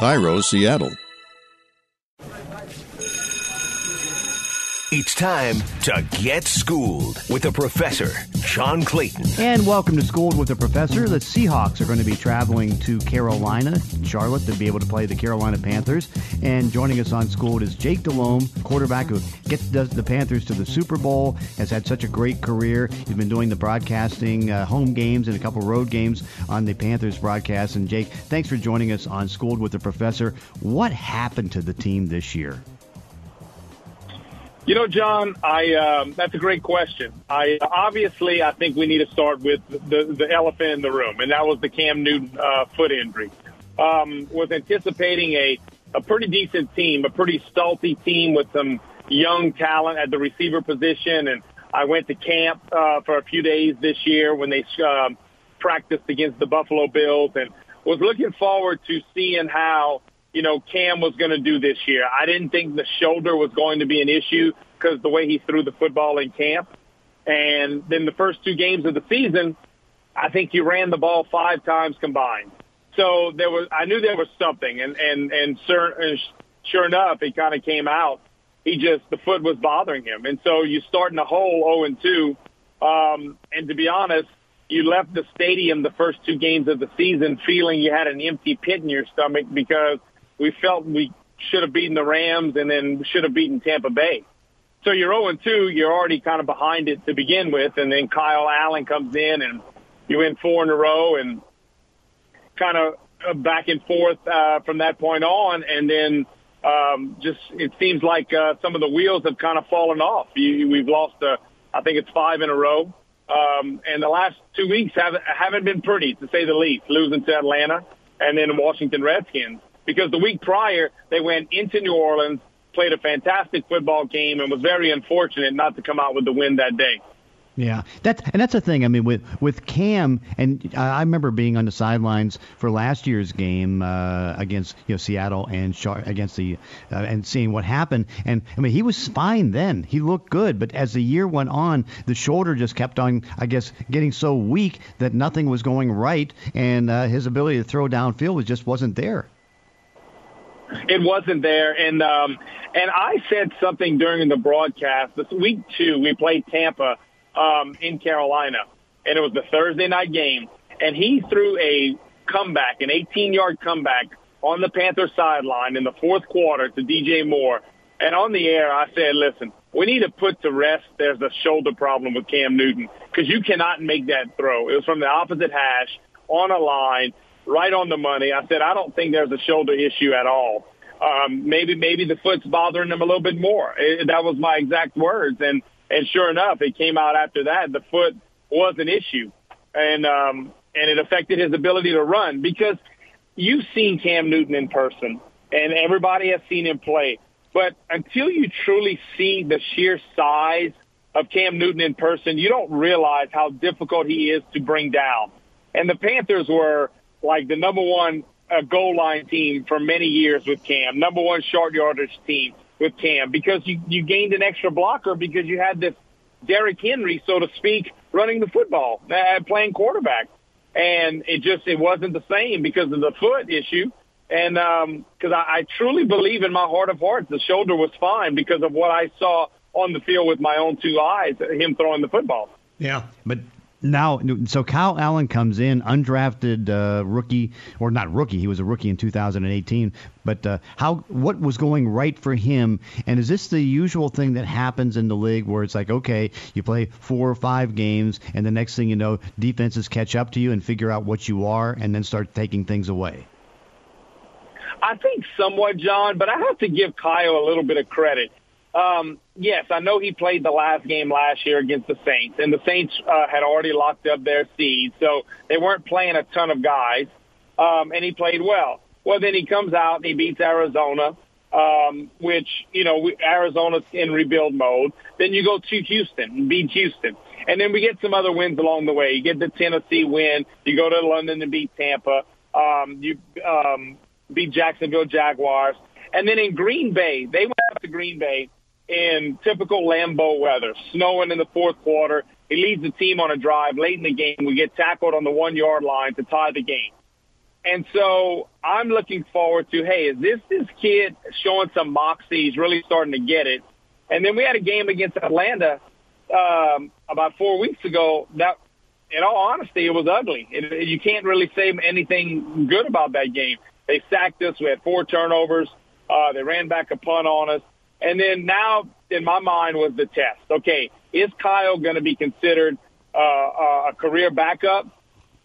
KIRO, Seattle. It's time to get schooled with the professor, John Clayton. And welcome to Schooled with the Professor. The Seahawks are going to be traveling to Carolina, Charlotte, to be able to play the Carolina Panthers. And joining us on Schooled is Jake Delhomme, quarterback who gets the Panthers to the Super Bowl, has had such a great career. He's been doing the broadcasting, uh, home games, and a couple road games on the Panthers broadcast. And Jake, thanks for joining us on Schooled with the Professor. What happened to the team this year? You know, John, I um, that's a great question. I obviously I think we need to start with the the elephant in the room, and that was the Cam Newton uh, foot injury. Um, was anticipating a a pretty decent team, a pretty stealthy team with some young talent at the receiver position, and I went to camp uh, for a few days this year when they uh, practiced against the Buffalo Bills, and was looking forward to seeing how you know, Cam was going to do this year. I didn't think the shoulder was going to be an issue because the way he threw the football in camp. And then the first two games of the season, I think he ran the ball five times combined. So there was, I knew there was something, and and and sure, and sure enough, it kind of came out. He just the foot was bothering him, and so you start in a hole 0 and 2. Um, and to be honest, you left the stadium the first two games of the season feeling you had an empty pit in your stomach because we felt we should have beaten the Rams and then should have beaten Tampa Bay. So you're 0 2, you're already kind of behind it to begin with, and then Kyle Allen comes in and you win four in a row and kind of uh, back and forth uh, from that point on, and then um, just it seems like uh, some of the wheels have kind of fallen off. You, we've lost, uh, I think it's five in a row, um, and the last two weeks haven't haven't been pretty to say the least. Losing to Atlanta and then Washington Redskins because the week prior they went into New Orleans, played a fantastic football game, and was very unfortunate not to come out with the win that day. Yeah, that's and that's the thing. I mean, with with Cam, and I remember being on the sidelines for last year's game uh, against you know Seattle and Char- against the uh, and seeing what happened. And I mean, he was fine then. He looked good, but as the year went on, the shoulder just kept on, I guess, getting so weak that nothing was going right, and uh, his ability to throw downfield was just wasn't there. It wasn't there, and um, and I said something during the broadcast. This week two, we played Tampa um, in Carolina, and it was the Thursday night game, and he threw a comeback, an 18-yard comeback on the Panthers sideline in the fourth quarter to DJ Moore. And on the air, I said, listen, we need to put to rest there's a shoulder problem with Cam Newton because you cannot make that throw. It was from the opposite hash on a line right on the money. I said, I don't think there's a shoulder issue at all. Um, maybe, maybe the foot's bothering him a little bit more. It, that was my exact words. And, and sure enough, it came out after that. The foot was an issue and, um, and it affected his ability to run because you've seen Cam Newton in person and everybody has seen him play. But until you truly see the sheer size of Cam Newton in person, you don't realize how difficult he is to bring down. And the Panthers were like the number one uh, goal line team for many years with Cam, number one short yardage team with Cam, because you, you gained an extra blocker because you had this Derrick Henry, so to speak, running the football, uh, playing quarterback. And it just, it wasn't the same because of the foot issue. And, um, cause I, I truly believe in my heart of hearts, the shoulder was fine because of what I saw on the field with my own two eyes, him throwing the football. Yeah, but now, so Kyle Allen comes in, undrafted uh, rookie, or not rookie. He was a rookie in 2018. But uh, how? What was going right for him? And is this the usual thing that happens in the league, where it's like, okay, you play four or five games, and the next thing you know, defenses catch up to you and figure out what you are, and then start taking things away. I think somewhat, John, but I have to give Kyle a little bit of credit. Um, yes, I know he played the last game last year against the Saints, and the Saints uh, had already locked up their seed, so they weren't playing a ton of guys, um, and he played well. Well, then he comes out and he beats Arizona, um, which, you know, Arizona's in rebuild mode. Then you go to Houston and beat Houston. And then we get some other wins along the way. You get the Tennessee win. You go to London and beat Tampa. Um, you um, beat Jacksonville Jaguars. And then in Green Bay, they went up to Green Bay in typical Lambeau weather, snowing in the fourth quarter. He leads the team on a drive late in the game. We get tackled on the one yard line to tie the game. and so I'm looking forward to, hey, is this this kid showing some moxie? He's really starting to get it. And then we had a game against Atlanta um, about four weeks ago that, in all honesty, it was ugly. It, you can't really say anything good about that game. They sacked us. We had four turnovers. Uh, they ran back a punt on us. And then now, in my mind, was the test. Okay, is Kyle going to be considered uh, a career backup,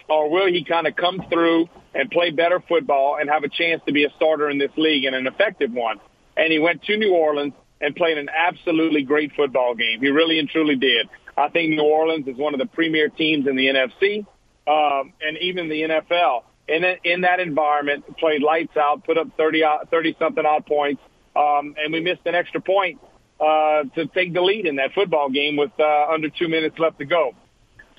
or will he kind of come through and play better football and have a chance to be a starter in this league and an effective one? And he went to New Orleans and played an absolutely great football game. He really and truly did. I think New Orleans is one of the premier teams in the NFC um, and even the NFL. In, in that environment, played lights out, put up 30, 30 something odd points, um, and we missed an extra point uh, to take the lead in that football game with uh, under two minutes left to go.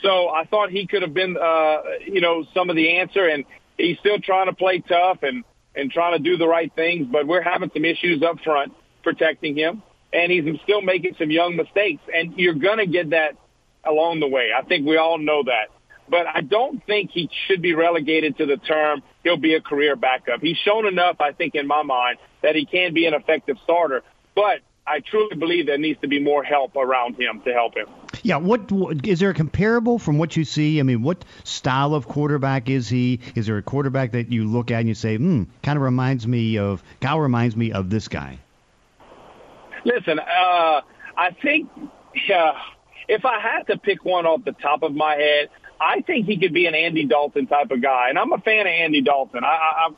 So I thought he could have been, uh, you know, some of the answer, and he's still trying to play tough and and trying to do the right things. But we're having some issues up front protecting him, and he's still making some young mistakes. And you're going to get that along the way. I think we all know that. But I don't think he should be relegated to the term he'll be a career backup. He's shown enough, I think, in my mind, that he can be an effective starter. But I truly believe there needs to be more help around him to help him. Yeah, what, is there a comparable from what you see? I mean, what style of quarterback is he? Is there a quarterback that you look at and you say, "Hmm, kind of reminds me of Kyle reminds me of this guy"? Listen, uh, I think uh, if I had to pick one off the top of my head, I think he could be an Andy Dalton type of guy, and I'm a fan of Andy Dalton. I,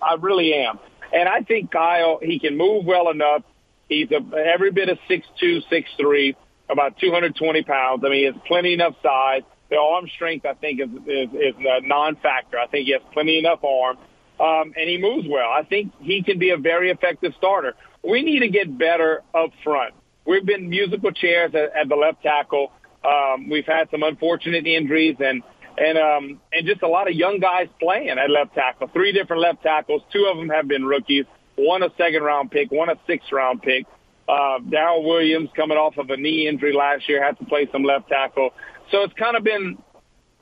I, I really am, and I think Kyle he can move well enough. He's a, every bit of six two, six three, about 220 pounds. I mean, he has plenty enough size. The arm strength, I think, is is, is a non-factor. I think he has plenty enough arm, um, and he moves well. I think he can be a very effective starter we need to get better up front. We've been musical chairs at, at the left tackle. Um, we've had some unfortunate injuries and and um, and just a lot of young guys playing at left tackle. Three different left tackles. Two of them have been rookies. One a second round pick. One a sixth round pick. Uh, Daryl Williams coming off of a knee injury last year had to play some left tackle. So it's kind of been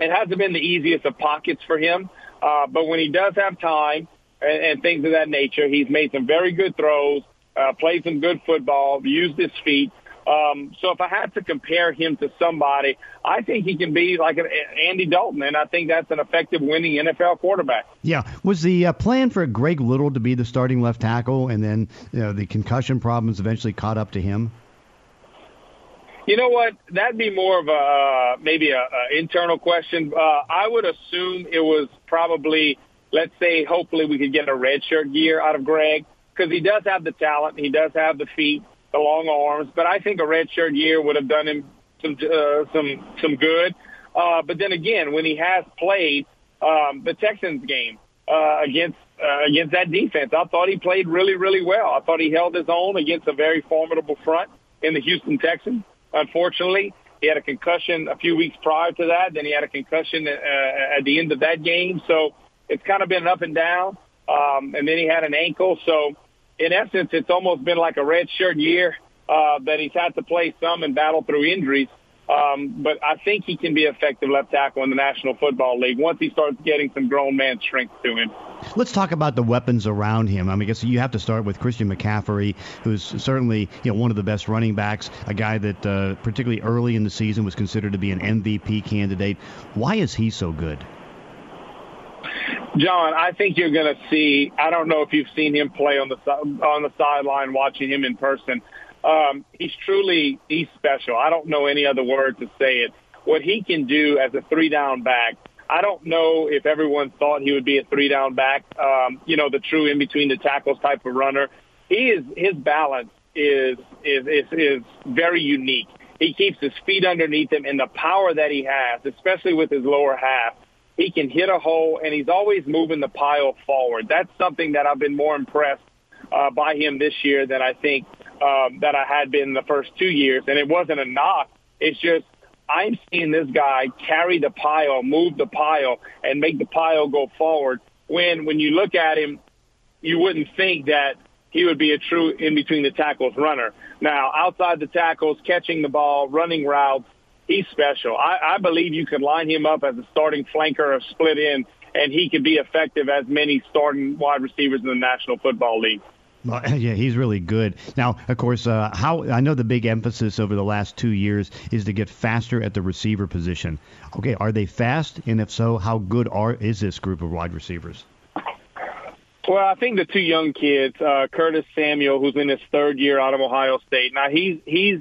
it hasn't been the easiest of pockets for him. Uh, but when he does have time and, and things of that nature, he's made some very good throws uh, played some good football, used his feet. Um, so if I had to compare him to somebody, I think he can be like an Andy Dalton, and I think that's an effective winning NFL quarterback. Yeah, was the uh, plan for Greg Little to be the starting left tackle, and then you know, the concussion problems eventually caught up to him? You know what? That'd be more of a uh, maybe a, a internal question. Uh, I would assume it was probably, let's say, hopefully we could get a redshirt year out of Greg because he does have the talent, he does have the feet, the long arms. But I think a redshirt year would have done him some uh, some some good. Uh, but then again, when he has played um, the Texans game uh, against uh, against that defense, I thought he played really really well. I thought he held his own against a very formidable front in the Houston Texans. Unfortunately, he had a concussion a few weeks prior to that. Then he had a concussion uh, at the end of that game. So it's kind of been up and down. Um, and then he had an ankle. So in essence, it's almost been like a red shirt year uh, that he's had to play some and battle through injuries. Um, but I think he can be effective left tackle in the National Football League once he starts getting some grown man strength to him. Let's talk about the weapons around him. I mean, I guess you have to start with Christian McCaffrey, who's certainly you know one of the best running backs, a guy that uh, particularly early in the season was considered to be an MVP candidate. Why is he so good? John, I think you're going to see. I don't know if you've seen him play on the on the sideline, watching him in person. Um, he's truly he's special. I don't know any other word to say it. What he can do as a three down back. I don't know if everyone thought he would be a three down back. Um, you know, the true in between the tackles type of runner. He is his balance is is is, is very unique. He keeps his feet underneath him, and the power that he has, especially with his lower half, he can hit a hole, and he's always moving the pile forward. That's something that I've been more impressed uh, by him this year than I think um, that I had been the first two years. And it wasn't a knock. It's just I'm seeing this guy carry the pile, move the pile, and make the pile go forward. When when you look at him, you wouldn't think that he would be a true in between the tackles runner. Now, outside the tackles, catching the ball, running routes, he's special. I, I believe you could line him up as a starting flanker or split in, and he could be effective as many starting wide receivers in the National Football League. Well, yeah, he's really good. Now, of course, uh, how I know the big emphasis over the last two years is to get faster at the receiver position. Okay, are they fast? And if so, how good are is this group of wide receivers? Well, I think the two young kids, uh, Curtis Samuel, who's in his third year out of Ohio State. Now he's he's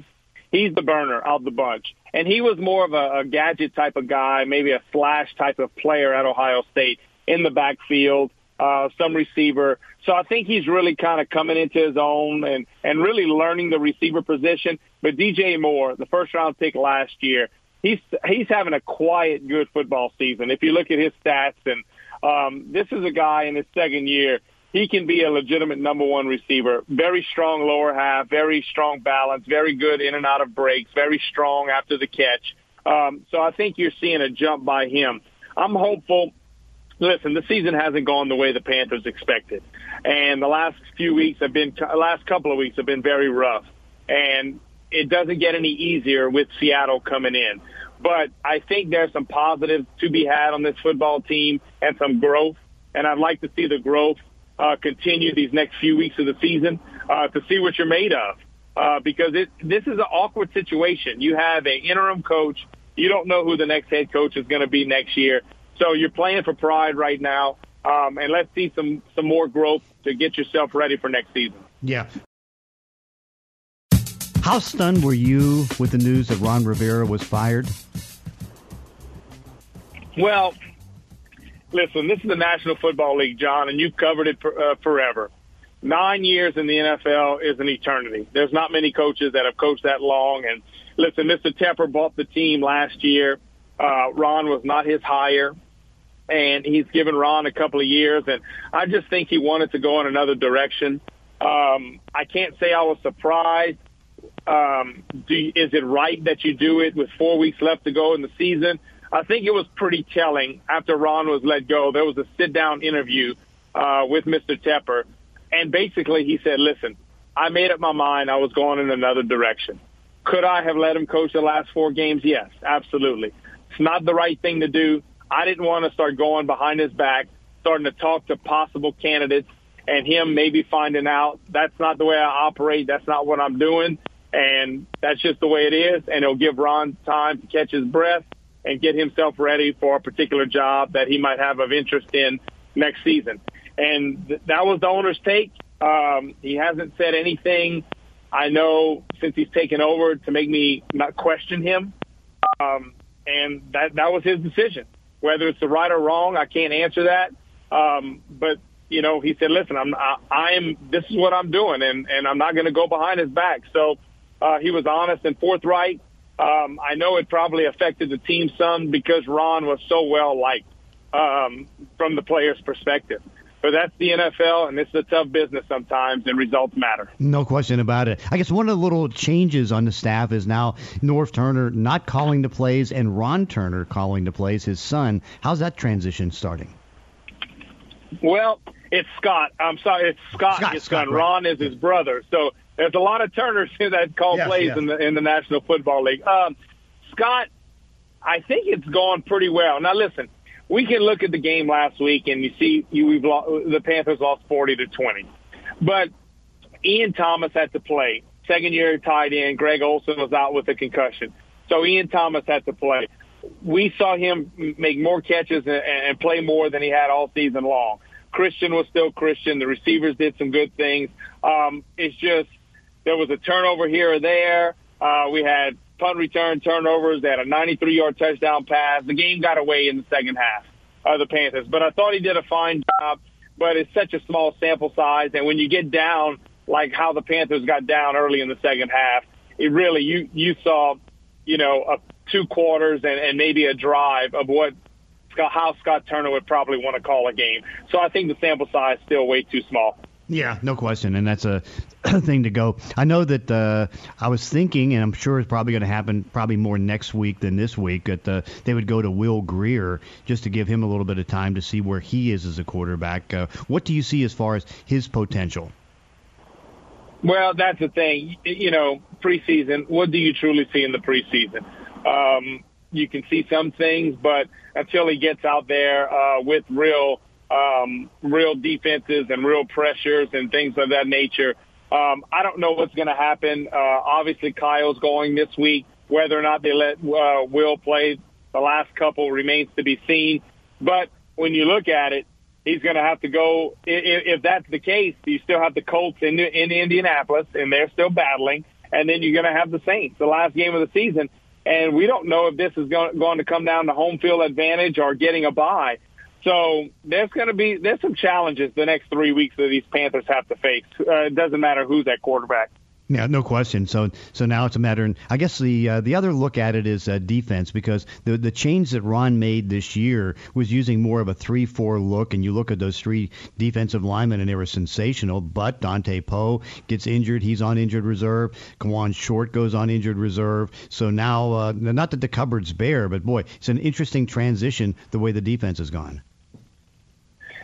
he's the burner of the bunch, and he was more of a, a gadget type of guy, maybe a slash type of player at Ohio State in the backfield, uh, some receiver. So I think he's really kind of coming into his own and and really learning the receiver position. But DJ Moore, the first round pick last year, he's he's having a quiet, good football season. If you look at his stats and um, this is a guy in his second year. He can be a legitimate number one receiver. Very strong lower half, very strong balance, very good in and out of breaks, very strong after the catch. Um, so I think you're seeing a jump by him. I'm hopeful. Listen, the season hasn't gone the way the Panthers expected, and the last few weeks have been, last couple of weeks have been very rough, and it doesn't get any easier with Seattle coming in. But I think there's some positives to be had on this football team and some growth. And I'd like to see the growth uh, continue these next few weeks of the season uh, to see what you're made of. Uh, because it, this is an awkward situation. You have an interim coach. You don't know who the next head coach is going to be next year. So you're playing for pride right now. Um, and let's see some, some more growth to get yourself ready for next season. Yeah. How stunned were you with the news that Ron Rivera was fired? Well, listen, this is the National Football League, John, and you've covered it for, uh, forever. Nine years in the NFL is an eternity. There's not many coaches that have coached that long. And listen, Mr. Tepper bought the team last year. Uh, Ron was not his hire and he's given Ron a couple of years, and I just think he wanted to go in another direction. Um, I can't say I was surprised um, do, is it right that you do it with four weeks left to go in the season? I think it was pretty telling after Ron was let go. There was a sit down interview uh, with Mr. Tepper, and basically he said, "Listen, I made up my mind. I was going in another direction. Could I have let him coach the last four games? Yes, absolutely. It's not the right thing to do. I didn't want to start going behind his back, starting to talk to possible candidates, and him maybe finding out that's not the way I operate. That's not what I'm doing." And that's just the way it is. And it'll give Ron time to catch his breath and get himself ready for a particular job that he might have of interest in next season. And th- that was the owner's take. Um, he hasn't said anything I know since he's taken over to make me not question him. Um, and that, that was his decision. Whether it's the right or wrong, I can't answer that. Um, but you know, he said, listen, I'm, I, I'm, this is what I'm doing and, and I'm not going to go behind his back. So, uh, he was honest and forthright. Um, I know it probably affected the team some because Ron was so well liked um, from the players' perspective. But that's the NFL, and it's a tough business sometimes, and results matter. No question about it. I guess one of the little changes on the staff is now Norv Turner not calling the plays and Ron Turner calling the plays, his son. How's that transition starting? Well, it's Scott. I'm sorry, it's Scott, Scott his Scott, son. Right. Ron is his brother. So there's a lot of Turners that call plays in the in the National Football League. Um, Scott, I think it's gone pretty well. Now listen, we can look at the game last week and you see you we've lost, the Panthers lost 40 to 20, but Ian Thomas had to play. Second year tight end, Greg Olsen was out with a concussion, so Ian Thomas had to play. We saw him make more catches and, and play more than he had all season long. Christian was still Christian. The receivers did some good things. Um, it's just there was a turnover here or there. Uh, we had punt return turnovers. They had a 93-yard touchdown pass. The game got away in the second half of the Panthers. But I thought he did a fine job. But it's such a small sample size, and when you get down like how the Panthers got down early in the second half, it really you you saw, you know, a, two quarters and, and maybe a drive of what how Scott Turner would probably want to call a game. So I think the sample size is still way too small. Yeah, no question, and that's a thing to go. I know that uh, I was thinking, and I'm sure it's probably going to happen, probably more next week than this week. That uh, they would go to Will Grier just to give him a little bit of time to see where he is as a quarterback. Uh, what do you see as far as his potential? Well, that's the thing. You know, preseason. What do you truly see in the preseason? Um, you can see some things, but until he gets out there uh, with real um, real defenses and real pressures and things of that nature, um, I don't know what's going to happen. Uh, obviously, Kyle's going this week. Whether or not they let uh, Will play the last couple remains to be seen. But when you look at it, he's going to have to go. If, if that's the case, you still have the Colts in, in Indianapolis, and they're still battling. And then you're going to have the Saints, the last game of the season. And we don't know if this is going, going to come down to home field advantage or getting a bye. So there's going to be there's some challenges the next three weeks that these Panthers have to face. Uh, it doesn't matter who's at quarterback. Yeah, no question. So so now it's a matter, and I guess the uh, the other look at it is uh, defense because the the change that Ron made this year was using more of a three-four look, and you look at those three defensive linemen, and they were sensational. But Dante Poe gets injured; he's on injured reserve. Kawann Short goes on injured reserve. So now, uh, not that the cupboard's bare, but boy, it's an interesting transition the way the defense has gone.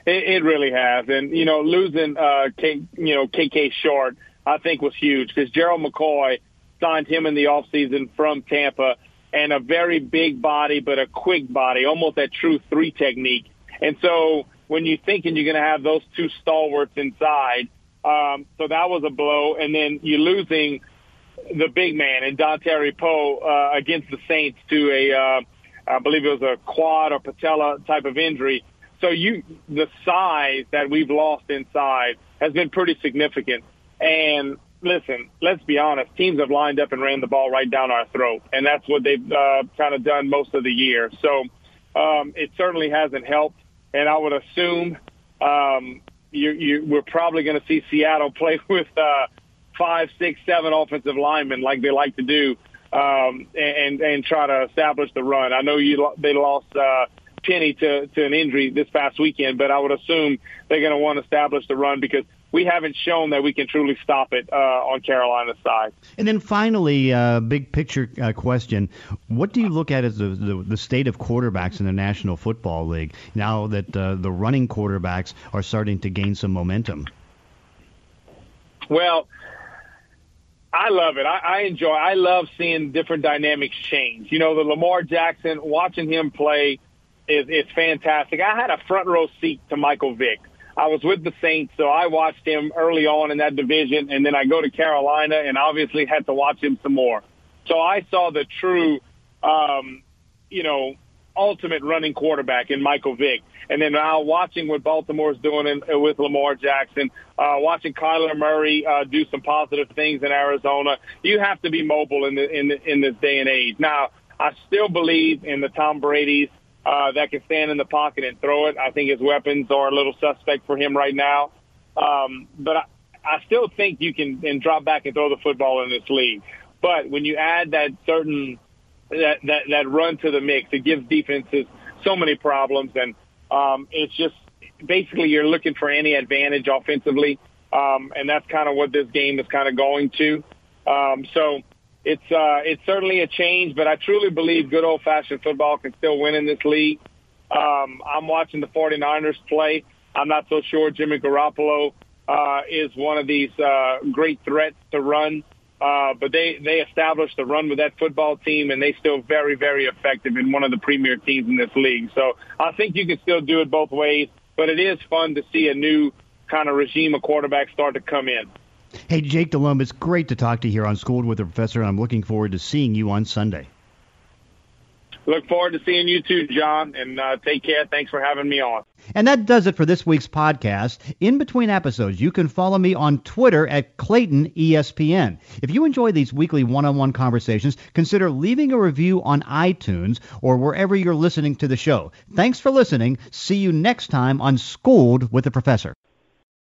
It, it really has, and you know, losing uh, K, you know KK Short I think was huge because Gerald McCoy signed him in the offseason from Tampa and a very big body, but a quick body, almost that true three technique. And so when you're thinking you're going to have those two stalwarts inside, um, so that was a blow. And then you're losing the big man and Dontari Poe uh, against the Saints to a, uh, I believe it was a quad or patella type of injury. So you, the size that we've lost inside has been pretty significant. And listen, let's be honest, teams have lined up and ran the ball right down our throat, and that's what they've uh, kind of done most of the year. So um, it certainly hasn't helped, and I would assume um, you, you, we're probably going to see Seattle play with uh, five, six, seven offensive linemen like they like to do, um, and and try to establish the run. I know you they lost. Uh, Penny to, to an injury this past weekend, but I would assume they're going to want to establish the run because we haven't shown that we can truly stop it uh, on Carolina's side. And then finally, uh, big picture uh, question: What do you look at as the, the, the state of quarterbacks in the National Football League now that uh, the running quarterbacks are starting to gain some momentum? Well. I love it. I, I enjoy. I love seeing different dynamics change. You know, the Lamar Jackson, watching him play is is fantastic. I had a front row seat to Michael Vick I was with the Saints, so I watched him early on in that division, and then I go to Carolina and obviously had to watch him some more. So I saw the true, um, you know, ultimate running quarterback in Michael Vick. And then now watching what Baltimore's doing in, uh, with Lamar Jackson, uh, watching Kyler Murray uh, do some positive things in Arizona, you have to be mobile in the, in the, in this day and age. Now, I still believe in the Tom Brady's uh, that can stand in the pocket and throw it. I think his weapons are a little suspect for him right now. Um, but I, I still think you can and drop back and throw the football in this league. But when you add that certain that that, that run to the mix, it gives defenses so many problems, and um, it's just basically you're looking for any advantage offensively, um, and that's kind of what this game is kind of going to. Um, so it's uh, it's certainly a change, but I truly believe good old fashioned football can still win in this league. Um, I'm watching the 49ers play. I'm not so sure Jimmy Garoppolo uh, is one of these uh, great threats to run, uh, but they they established the run with that football team, and they still very very effective in one of the premier teams in this league. So I think you can still do it both ways, but it is fun to see a new kind of regime of quarterbacks start to come in. Hey, Jake Delhomme, it's great to talk to you here on Schooled with the Professor, and I'm looking forward to seeing you on Sunday. Look forward to seeing you too, John, and uh, take care. Thanks for having me on. And that does it for this week's podcast. In between episodes, you can follow me on Twitter at Clayton ESPN. If you enjoy these weekly one-on-one conversations, consider leaving a review on iTunes or wherever you're listening to the show. Thanks for listening. See you next time on Schooled with the Professor.